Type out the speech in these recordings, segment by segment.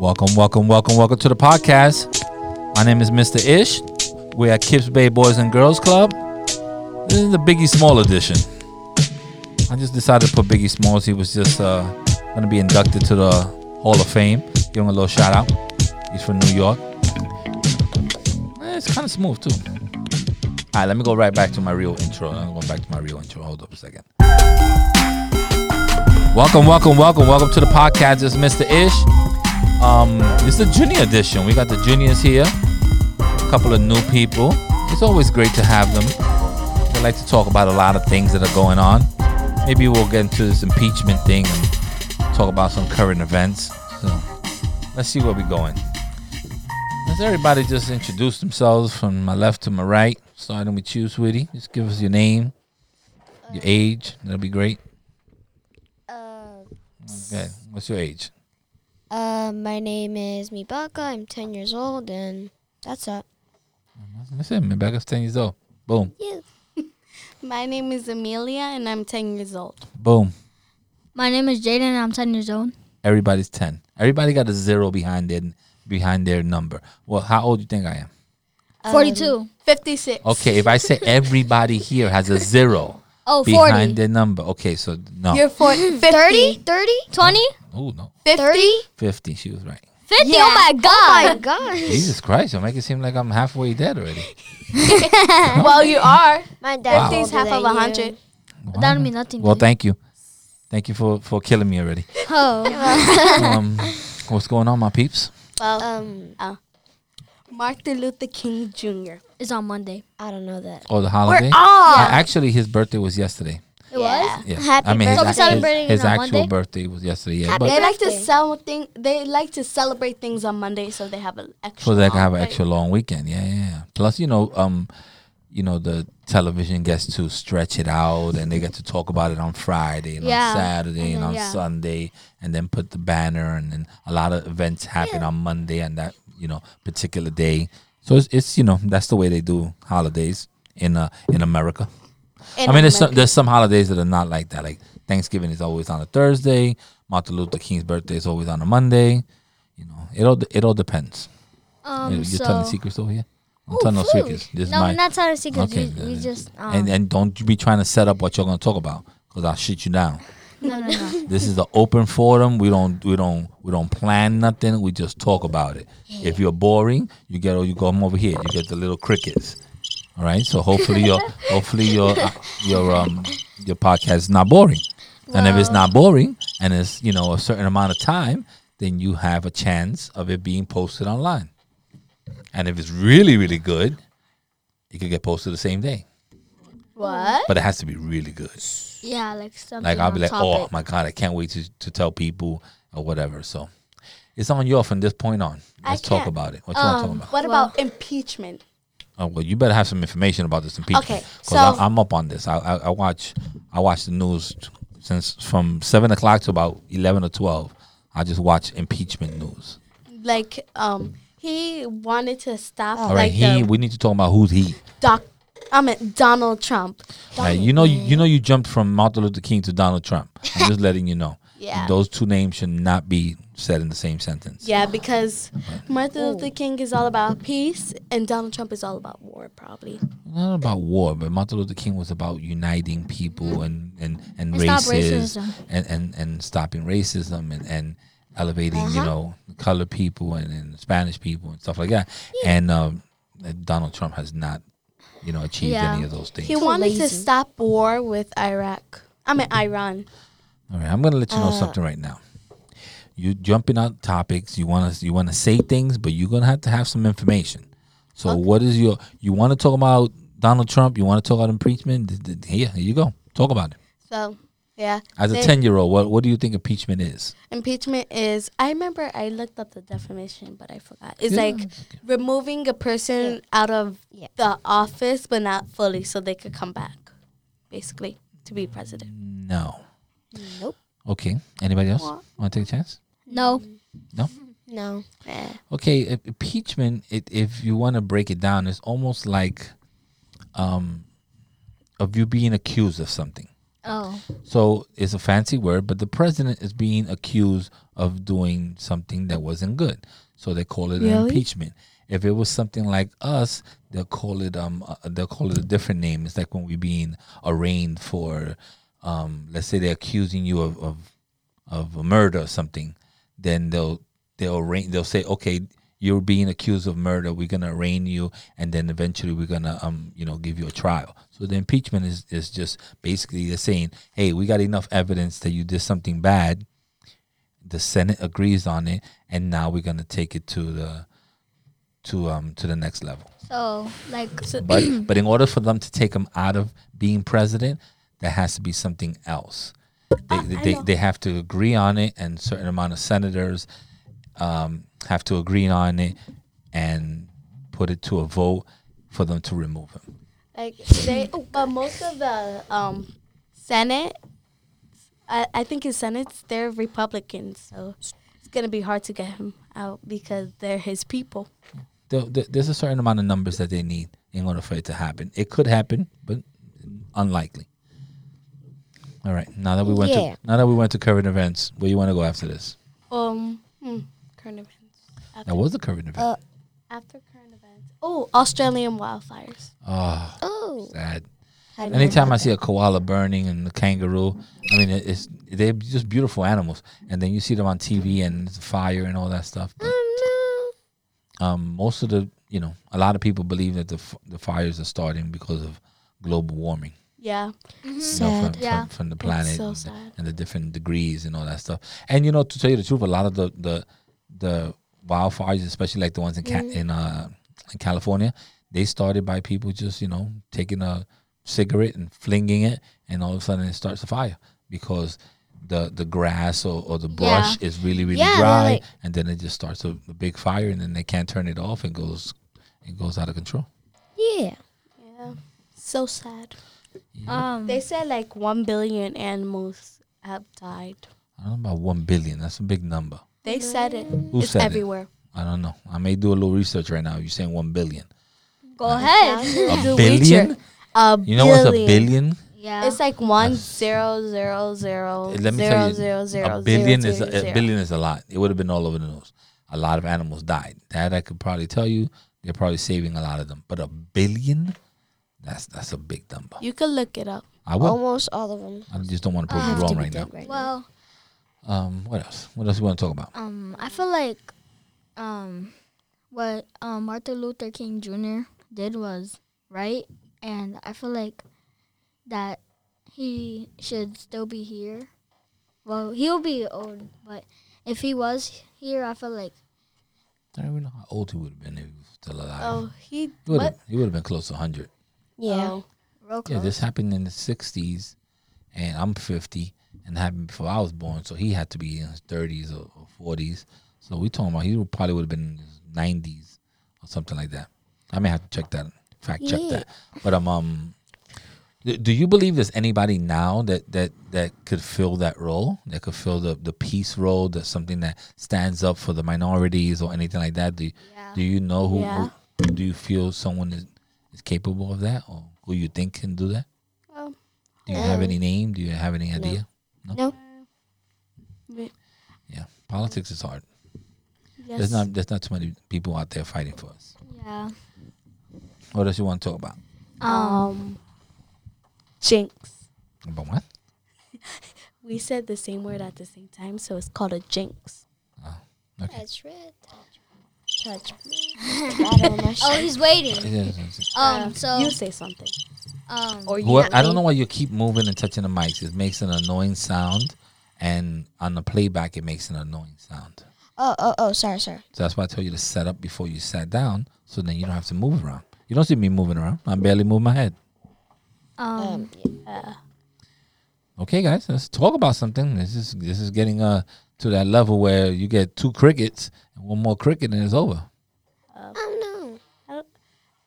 Welcome, welcome, welcome, welcome to the podcast. My name is Mr. Ish. We're at Kips Bay Boys and Girls Club. This is the Biggie Small edition. I just decided to put Biggie Smalls. He was just uh, going to be inducted to the Hall of Fame. Give him a little shout out. He's from New York. Eh, It's kind of smooth too. All right, let me go right back to my real intro. I'm going back to my real intro. Hold up a second. Welcome, welcome, welcome, welcome to the podcast. It's Mr. Ish. Um, it's the junior edition. We got the juniors here, a couple of new people. It's always great to have them. They like to talk about a lot of things that are going on. Maybe we'll get into this impeachment thing and talk about some current events. So let's see where we're going. Let's everybody just introduce themselves from my left to my right, starting with you, sweetie. Just give us your name, your age. That'll be great. Uh, Okay, what's your age? Uh, my name is Mibaka. I'm 10 years old, and that's it. That's it. Rebecca's 10 years old. Boom, Yeah. My name is Amelia and I'm 10 years old. boom. My name is Jaden and I'm 10 years old. Everybody's 10. Everybody got a zero behind their behind their number. Well, how old do you think I am? Um, 42. 56. Okay, if I say everybody here has a zero oh, behind 40. their number. Okay, so no. You're 40, 50. 30? 30? 20? Oh no. 50. 30? 50, she was right. 50? Yeah. Oh my god. Oh my gosh. Jesus Christ, you make it seem like I'm halfway dead already. well, you are. My dad 50 half of a 100. That would mean nothing. Well, thank you. Thank you for for killing me already. Oh. Um what's going on, my peeps? Well, Um, Martin Luther King Jr. is on Monday. I don't know that. Oh, the holiday? We're Uh, on. actually his birthday was yesterday. It Yeah. was? Yeah. Happy I mean, his, birthday. his, So we celebrating his it on actual Monday? birthday was yesterday. Yeah, Happy but They like to sell thing. They like to celebrate things on Monday, so they have an extra. so they can have an long extra long weekend. Yeah, yeah, yeah. Plus, you know, um, you know, the television gets to stretch it out, and they get to talk about it on Friday and Yeah. on Saturday and, And on yeah. Sunday, and then put the banner, and then a lot of events happen on Monday and that you know particular day. So it's, it's you know that's the way they do holidays in uh in America. I mean, there's some, there's some holidays that are not like that. Like Thanksgiving is always on a Thursday. Martin Luther King's birthday is always on a Monday. You know, it all it all depends. Um, You're so. telling secrets over here. I'm Ooh, telling no secrets. This is no, my not telling secrets. Okay, we, we just. Um, and and don't you be trying to set up what you're gonna talk about because I'll shoot you down. no, no, no. This is the open forum. We don't we don't we don't plan nothing. We just talk about it. If you're boring, you get you come over here. You get the little crickets. All right. So hopefully your hopefully your uh, your um your podcast is not boring. and if it's not boring and it's you know a certain amount of time, then you have a chance of it being posted online. And if it's really really good, it could get posted the same day. what? But it has to be really good. Yeah, like something. Like I'll be on like, oh my god, I can't wait to, to tell people or whatever. So it's on you from this point on. Let's talk about it. What you want to talk Um, about? What Well- about impeachment? Oh well, you better have some information about this impeachment. Okay, so- I, I'm up on this. I, I I watch I watch the news since from seven o'clock to about eleven or twelve. I just watch impeachment news. Like, um, he wanted to stop. All right, like he. We need to talk about who's he. doc. I mean Donald Trump. All right, you know, you, you know, you jumped from Martin Luther King to Donald Trump. I'm just letting you know. Yeah. Those two names should not be said in the same sentence. Yeah, because Martin Luther King is all about peace, and Donald Trump is all about war, probably. not about war, but Martin Luther King was about uniting people and and and And races and, and and stopping racism and and elevating you know colored people and, and Spanish people and stuff like that. And um, and Donald Trump has not you know achieved Yeah. any of those things. He wanted to stop war with Iraq. I mean Iran. All right, I'm gonna let you know Uh, something right now. You jumping out topics. You want to you want to say things, but you're gonna have to have some information. So, what is your? You want to talk about Donald Trump? You want to talk about impeachment? Th- th- Here, here you go. Talk about it. So yeah. As a ten year old, what what do you think impeachment is? Impeachment is I remember I looked up the definition but I forgot. It's Yeah, like removing a person out of Yeah. the office but not fully so they could come back. Basically, to be president. No. Nope. Okay. Anybody else What? want to take a chance? No. No. No. Okay, impeachment. It, if you want to break it down, it's almost like um, of you being accused of something. Oh. So it's a fancy word, but the president is being accused of doing something that wasn't good. So they call it an impeachment. If it was something like us, they'll call it um uh, they'll call it a different name. It's like when we're being arraigned for um let's say they're accusing you of of, of a murder or something, then they'll they'll arraign they'll say, Okay, you're being accused of murder, we're gonna arraign you and then eventually we're gonna um, you know, give you a trial. So the impeachment is, is just basically they're saying, Hey, we got enough evidence that you did something bad. The Senate agrees on it and now we're gonna take it to the to um to the next level. So like But but in order for them to take him out of being president, there has to be something else. They I they, they have to agree on it, and certain amount of senators um, have to agree on it and put it to a vote for them to remove him. Like they, but most of the um, Senate, I, I think his Senate's they're Republicans, so it's gonna be hard to get him out because they're his people. There, there- there's a certain amount of numbers that they need in order for it to happen. It could happen, but unlikely. All right. Now that we went Yeah. to now that we went to current events, where you want to go after this? Um, hmm, current events. After, That was a current event. Uh, after current events. Oh, Australian wildfires. oh, Oh. sad. hadn't Anytime I about see a koala burning and the kangaroo, I mean, it- it's they're just beautiful animals. And then you see them on TV and it's fire and all that stuff. But, that. Oh, um, most of the, you know, a lot of people believe that the f- the fires are starting because of global warming. Yeah, You know, Sad. from, Yeah. from, from the planet so and, sad. and the different degrees and all that stuff. And you know, to tell you the truth, a lot of the the the wildfires, especially like the ones in Ca- Mm. in uh in California, they started by people just you know taking a cigarette and flinging it, and all of a sudden it starts a fire because the the grass or, or the brush is really really Yeah, dry, like- and then it just starts a, a big fire, and then they can't turn it off, and goes it goes out of control. Yeah. Yeah, so sad. Um They said like one billion animals have died. I don't know about one billion. That's a big number. They said it. Who it's said it? everywhere. I don't know. I may do a little research right now. You're saying one billion. go ahead. A billion? research. A You know what's a billion? yeah. It's like one zero zero zero Let me zero tell you, zero zero a billion zero is zero a, a zero. billion is a lot. It would have been all over the news. A lot of animals died. That I could probably tell you. They're probably saving a lot of them. But a billion, that's that's a big number. You could look it up. I will. Almost all of them. I just don't want to prove have you wrong right now. dead right now. well, Um, what else? What else do you want to talk about? um I feel like um what um Martin Luther King Jr. did was right and I feel like that he should still be here. Well, he'll be old, but if he was here, I feel like I don't even know how old he would have been if he was still alive. Oh, he he would have. He would have been close to hundred. Yeah. Oh, real Yeah, this happened in the '60s, and I'm 50, and it happened before I was born. So he had to be in his 30s or, or 40s. So we talking about he would probably would have been in his 90s or something like that. I may have to check that, fact check Yeah. that. But um, um, do, do you believe there's anybody now that that that could fill that role? That could fill the the peace role? That's something that stands up for the minorities or anything like that? Do you, Yeah. do you know who, Yeah. who? Do you feel someone is is capable of that, or who you think can do that? well, Do you have Um, any name? Do you have any idea? No. we- Yeah, politics is hard. yes. There's not there's not too many people out there fighting for us. Yeah. What else you want to talk about? um, jinx. About what? We said the same word at the same time, so it's called a jinx. Okay. That's red. Touch me. The bottom of my Oh, he's waiting. Yeah, yeah, yeah. Um. So. you say something, Um. or you. Whoever, I don't know why you keep moving and touching the mics. It makes an annoying sound, and on the playback, it makes an annoying sound. Oh, oh, oh, sorry, sorry. So that's why I told you to set up before you sat down, so then you don't have to move around. You don't see me moving around. I barely move my head. Um. Um, Uh, Okay, guys, let's talk about something. This is this is getting uh to that level where you get two crickets and one more cricket and it's over. oh no.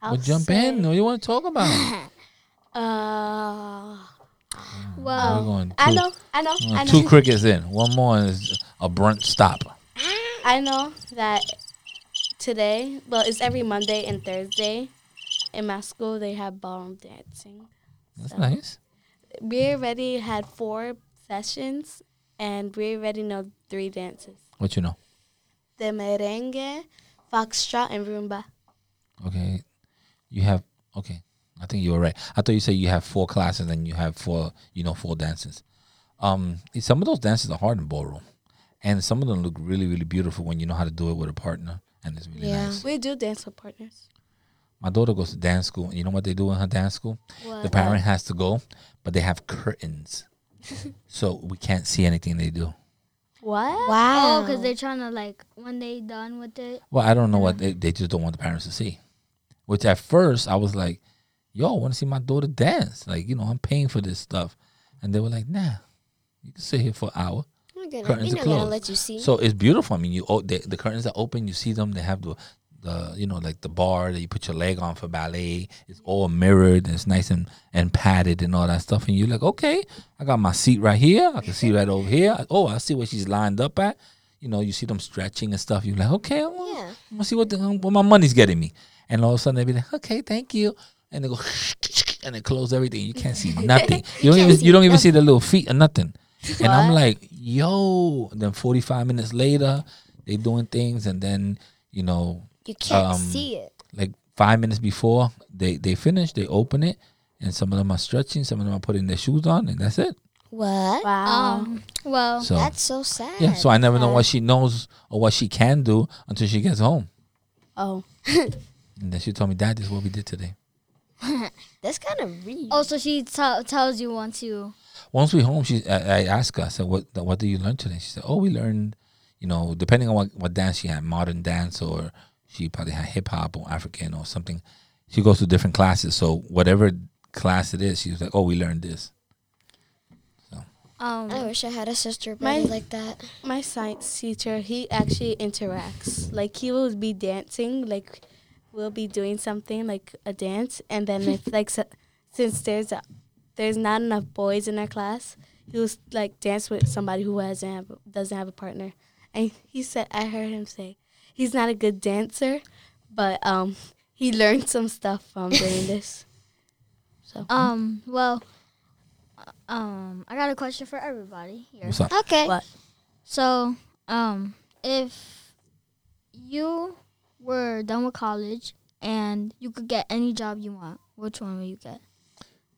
I'll well, jump say, in. What do you want to talk about? Uh, We're Well. going two, I know, I know, we're I going two crickets in. One more is a brunt stop. I know that today, well, it's every Monday and Thursday. In my school, they have ballroom dancing. That's So, nice. we already had four sessions, and we already know three dances: What you know? The merengue, foxtrot, and rumba. Okay, you have okay. I think you were right. I thought you said you have four classes and you have four, you know, four dances. Um, some of those dances are hard in ballroom, and some of them look really, really beautiful when you know how to do it with a partner, and it's really nice. Yeah. nice. We do dance with partners. My daughter goes to dance school, and you know what they do in her dance school? What? The parent has to go, but they have curtains, so we can't see anything they do. What? Wow. Oh, because they're trying to like when they done with it. Well, I don't know what uh-huh. they, they just don't want the parents to see. Which at first I was like, "Yo, I want to see my daughter dance." Like, you know, I'm paying for this stuff, and they were like, "Nah, you can sit here for an hour." Gonna, curtains we're are gonna closed. let you see. So it's beautiful. I mean, you oh, the, the curtains are open. You see them. They have the the you know like the bar that you put your leg on for ballet. It's all mirrored and it's nice and and padded and all that stuff. And you're like, okay, I got my seat right here. I can see right over here. Oh, I see where she's lined up at. You know, you see them stretching and stuff. You're like, okay, I'm gonna, yeah. I'm gonna see what the, what my money's getting me. And all of a sudden they be like, okay, thank you. And they go and they close everything. You can't see nothing. You don't even see you don't even see the little feet or nothing. And I'm like, yo. And then 45 minutes later, they doing things, and then you know, You can't Um, see it. like five minutes before they they finish, they open it, and some of them are stretching, some of them are putting their shoes on, and that's it. What? Wow. Um. Well. So That's so sad. yeah, so I never know what she knows or what she can do until she gets home. oh. And then she told me, Dad, this is what we did today. That's kind of rude. Oh, so she t- tells you once you. Once we home, she I, I asked her, I said, "What what did you learn today?" She said, "Oh, we learned, you know, depending on what, what dance she had, modern dance or she probably had hip hop or African or something. She goes to different classes, so whatever class it is, she's like, "Oh, we learned this." Um. I wish I had a sister brother Mine- like that. My science teacher, he actually interacts. Like he will be dancing, like we'll be doing something like a dance, and then it's like so, since there's a, there's not enough boys in our class, he'll like dance with somebody who hasn't have, doesn't have a partner. And he said, I heard him say, he's not a good dancer, but um he learned some stuff from doing this. So Um. Well. uh, Um. I got a question for everybody here. What's up? Okay. What? So, um, if you were done with college and you could get any job you want, which one would you get?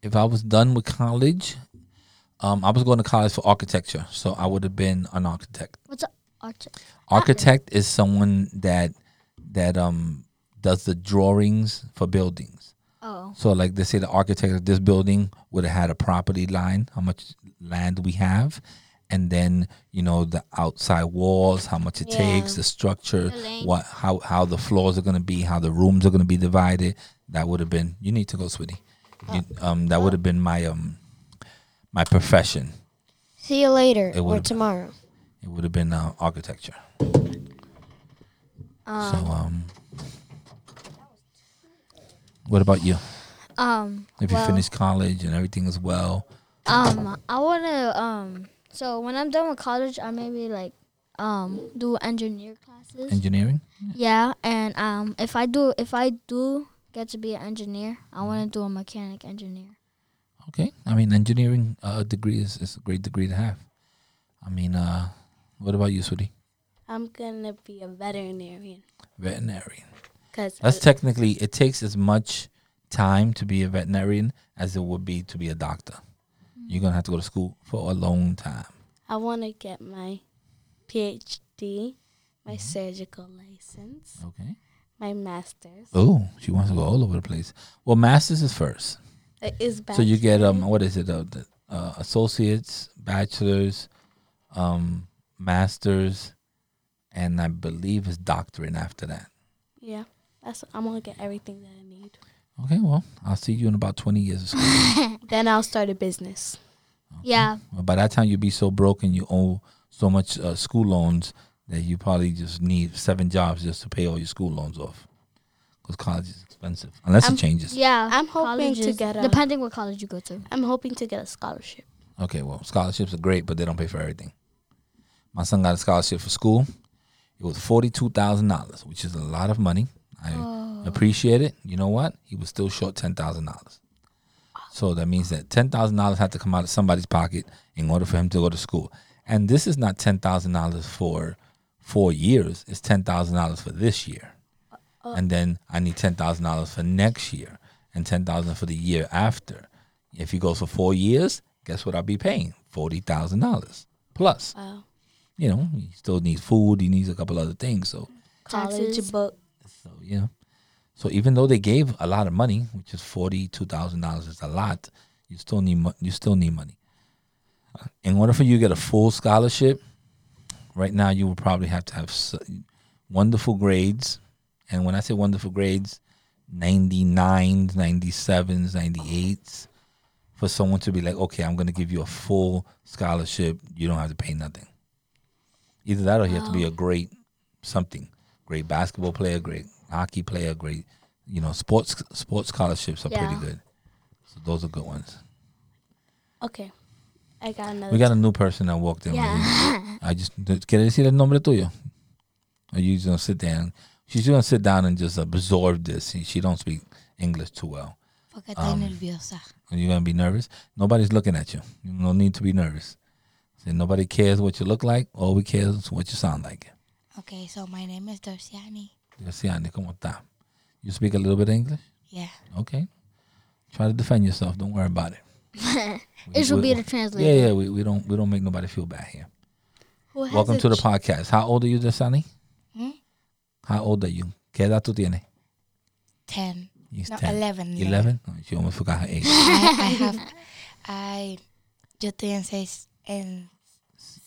If I was done with college, um, I was going to college for architecture, so I would have been an architect. What's a arch? Architect is someone that that um does the drawings for buildings. Oh. So, like they say, the architect of this building would have had a property line, how much land we have, and then you know the outside walls, how much it takes, the structure, The what how how the floors are gonna be, how the rooms are gonna be divided. That would have been. You need to go, sweetie. You, um, that would have been my um my profession. See you later or tomorrow. It would have been uh, architecture. Um, so, um, what about you? um. If you finish college and everything is well, Um. I wanna. Um. So when I'm done with college, I maybe like, um, do engineer classes. engineering. yeah, and um, if I do, if I do get to be an engineer, I want to do a mechanic engineer. Okay, I mean, engineering uh, degree is, is a great degree to have. I mean, uh, what about you, sweetie? I'm gonna be a veterinarian Veterinarian. because That's technically it takes as much time to be a veterinarian as it would be to be a doctor. You're gonna have to go to school for a long time. I want to get my PhD, my surgical license, Okay. my master's. Oh, she wants to go all over the place. Well, masters is first. It is So you get um, what is it? Uh, the, uh, associates, bachelors, um, masters, and I believe his doctorate after that. Yeah, that's. I'm gonna get everything that I need. Okay, well, I'll see you in about twenty years of school. Then I'll start a business. Yeah. Well, by that time, you'll be so broken, you owe so much uh, school loans that you probably just need seven jobs just to pay all your school loans off. Because college is expensive, unless I'm- it changes. Yeah. I'm hoping to get a- depending what college you go to. I'm hoping to get a scholarship. Okay, well, scholarships are great, but they don't pay for everything. My son got a scholarship for school. It was forty-two thousand dollars, which is a lot of money. I Oh. appreciate it. You know what? He was still short ten thousand dollars. So that means that ten thousand dollars had to come out of somebody's pocket in order for him to go to school. And this is not ten thousand dollars for four years. It's ten thousand dollars for this year. Uh, uh. and then I need ten thousand dollars for next year and ten thousand for the year after. If he goes for four years, guess what I'll be paying? Forty thousand dollars plus. Wow. You know, he still needs food, he needs a couple other things. So College book. so yeah. So even though they gave a lot of money, which is forty two thousand dollars, is a lot. You still need mo- you still need money. Uh, In order for you to get a full scholarship, right now you will probably have to have s- wonderful grades, and when I say wonderful grades, 99s, 97s, 98s, for someone to be like, okay, I'm going to give you a full scholarship. You don't have to pay nothing. Either that or you have to be a great something, great basketball player, great hockey player, great, you know, sports sports scholarships are pretty good. So those are good ones. Okay. I got another. We got a new person that walked in. Yeah. I just ¿Quieres decir el nombre tuyo? Are you just gonna sit down? She's gonna sit down and just absorb this. She, she don't speak English too well. Porque estoy Um, nerviosa. Are you gonna be nervous? Nobody's looking at you. You no need to be nervous. Say nobody cares what you look like. All we care is what you sound like. Okay, so my name is Dorciani. Graciane, ¿cómo está? You speak a little bit of English? Yeah. Okay. Try to defend yourself. Don't worry about it. It should be the translator. yeah. Yeah. We, we don't we don't make nobody feel bad here. Who has Welcome to the podcast. How old are you, Dasani? Hmm? How old are you? ¿Qué edad tú tienes? 10. He's No, 10. 11. 11? Oh, she almost forgot her age. I, I have. I. Yo estoy en seis. En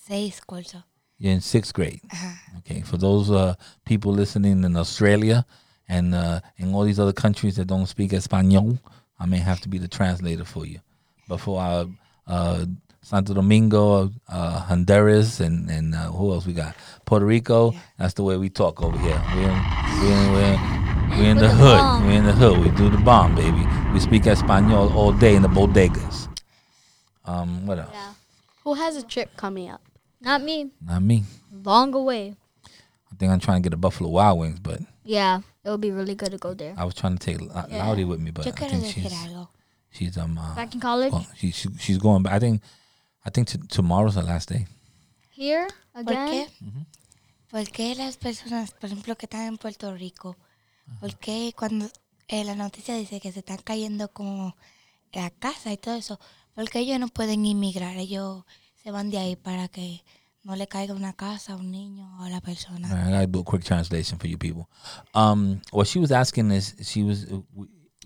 seis cursos. You're in sixth grade. Ajá. Okay. For those uh, people listening in Australia and uh, in all these other countries that don't speak Espanol, I may have to be the translator for you. But for our uh, Santo Domingo, uh, Honduras, and, and uh, who else we got? Puerto Rico. That's the way we talk over here. We're in, we're in, we're, we're in the hood. We're in the hood. We do the bomb, baby. We speak Espanol all day in the bodegas. Um, what else? Yeah. Who has a trip coming up? Not me. Not me. Long away. I think I'm trying to get a Buffalo Wild Wings, but Yeah, it would be really good to go there. I was trying to take L- Laudy with me, but Yo I think decir she's she's um uh, Back in college, go- she, she she's going back. I think I think t- tomorrow's her last day. here ¿Por again. qué? ¿Por qué las personas, por ejemplo, que están en Puerto Rico, por qué cuando eh, la noticia dice que se están cayendo como la casa y todo eso, por qué ellos no pueden inmigrar? Ellos se van de ahí para que no le caiga una casa a un niño o a la persona. All right, I gotta do a quick translation for you people. Um, what she was asking is she was uh,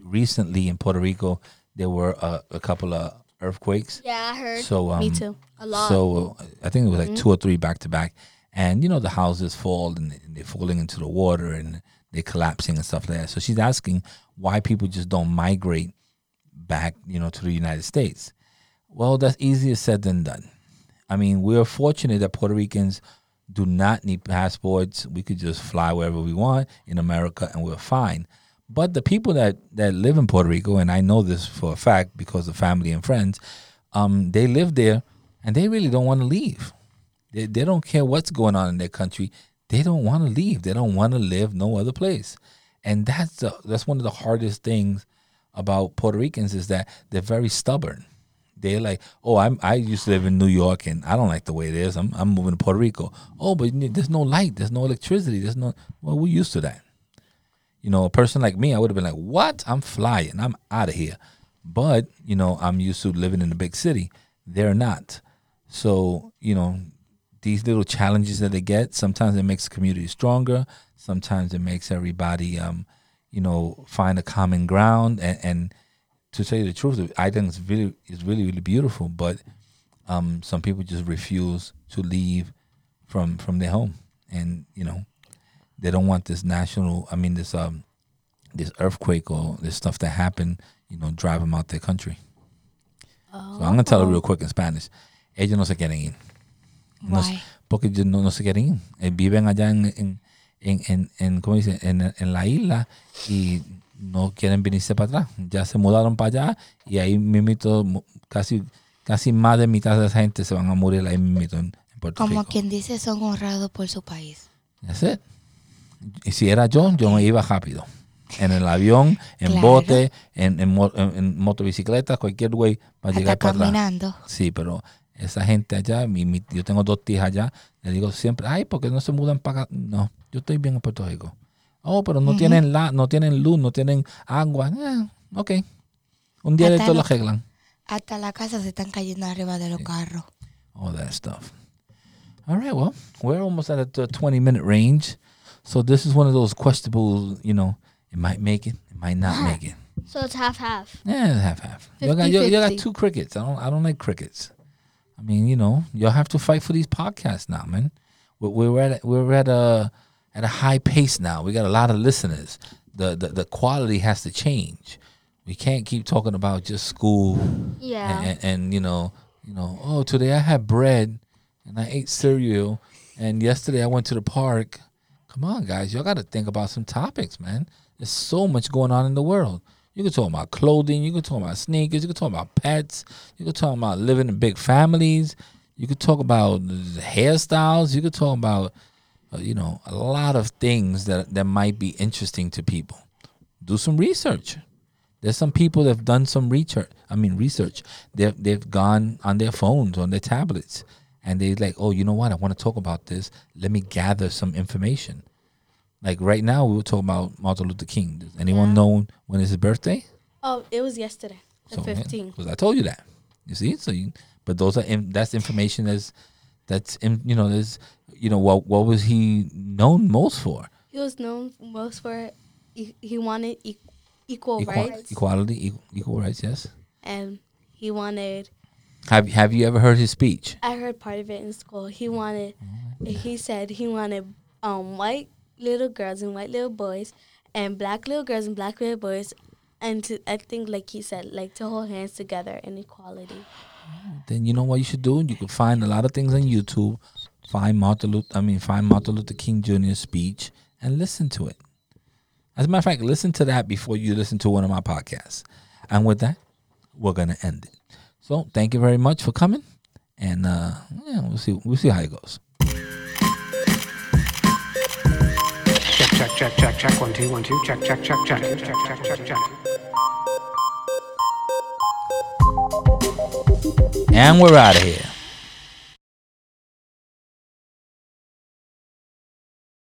recently in Puerto Rico. There were uh, a couple of earthquakes. Yeah, I heard So um, Me too. a lot. So uh, I think it was like two or three back to back, and you know the houses fall and they- they're falling into the water and they're collapsing and stuff like that. So she's asking why people just don't migrate back, you know, to the United States. Well, that's easier said than done. I mean, we're fortunate that Puerto Ricans do not need passports. We could just fly wherever we want in America and we're fine. But the people that, that live in Puerto Rico, and I know this for a fact because of family and friends, um, they live there and they really don't want to leave. They, they don't care what's going on in their country. They don't want to leave. They don't want to live no other place. And that's the, that's one of the hardest things about Puerto Ricans is that they're very stubborn. They're like, oh, I'm I used to live in New York and I don't like the way it is. I'm I'm moving to Puerto Rico. Oh, but there's no light, there's no electricity, there's no. Well, we're used to that. You know, a person like me, I would have been like, what? I'm flying. I'm out of here. But you know, I'm used to living in a big city. They're not. So you know, these little challenges that they get, sometimes it makes the community stronger. Sometimes it makes everybody, um, you know, find a common ground and, and to tell you the truth, I think it's really it's really really beautiful. But um, some people just refuse to leave from from their home, and you know, they don't want this national. I mean, this um, this earthquake or this stuff that happened, you know, drive them out their country. So I'm gonna tell it real quick in Spanish. Ellos no se quieren ir. No s- Why? porque ellos no, no se quieren ir. Eh, viven allá en, en, en, en, en, ¿cómo dice? En, en la isla y no quieren venirse para atrás. Ya se mudaron para allá y ahí mismito casi, casi más de mitad de esa gente se van a morir ahí mismito en, Puerto Como Rico. quien dice, son honrados por su país. That's it. Y si era yo, yo me iba rápido. En el avión, en Claro. bote, en, en, en- en motobicicleta, cualquier güey para llegar para atrás. caminando. Sí, pero esa gente allá, mi- mi- yo tengo dos tías allá, le digo siempre, ay, ¿por qué no se mudan para acá? No, yo estoy bien en Puerto Rico. Oh, pero no tienen la, no tienen luz, no tienen agua. Eh, ok. Un día de Hasta todo lo lo- arreglan. Hasta la casa se están cayendo arriba de los carros. all that stuff. All right, well, we're almost at the 20 minute range. So this is one of those questionable, you know, it might make it, it might not make it. So it's half half. Yeah, half half. You got, you, you got two crickets. I don't I don't like crickets. I mean, you know, you'll have to fight for these podcasts now, man. We're, we're at we're at a at a high pace now. We got a lot of listeners. The the, the quality has to change. We can't keep talking about just school Yeah. and, and, and you know, you know, oh, today I had bread and I ate cereal, and yesterday I went to the park. Come on, guys, y'all got to think about some topics, man. There's so much going on in the world. You can talk about clothing, you can talk about sneakers, you can talk about pets, you can talk about living in big families, you could talk about hairstyles, you could talk about, Uh, you know, a lot of things that that might be interesting to people. Do some research. There's some people that have done some research. I mean, research. They've they've gone on their phones, on their tablets, and they're like, oh, you know what? I want to talk about this. Let me gather some information. Like right now, we were talking about Martin Luther King. Does anyone Yeah. know when is his birthday? Oh, it was yesterday, the So, yeah, 15th. 'cause I told you that. You see, so you, but those are in, that's information that's that's in, you know there's you know what what was he known most for? He was known most for e- he wanted e- equal Equa- rights, equality, equal, equal rights. Yes. and he wanted. Have Have you ever heard his speech? I heard part of it in school. He wanted. Oh, He said he wanted um white little girls and white little boys, and black little girls and black little boys, and to, I think like he said like to hold hands together in equality. then you know what you should do. You can find a lot of things on YouTube. Find Martin Luther, I mean, find Martin Luther King Jr.'s speech and listen to it. As a matter of fact, listen to that before you listen to one of my podcasts. And with that, we're gonna end it. So thank you very much for coming, and uh, yeah, we'll see. We'll see how it goes. Check, check, check, check, check. One, two, one, two. Check, check, check, check. Check, check, check, check. And we're out of here.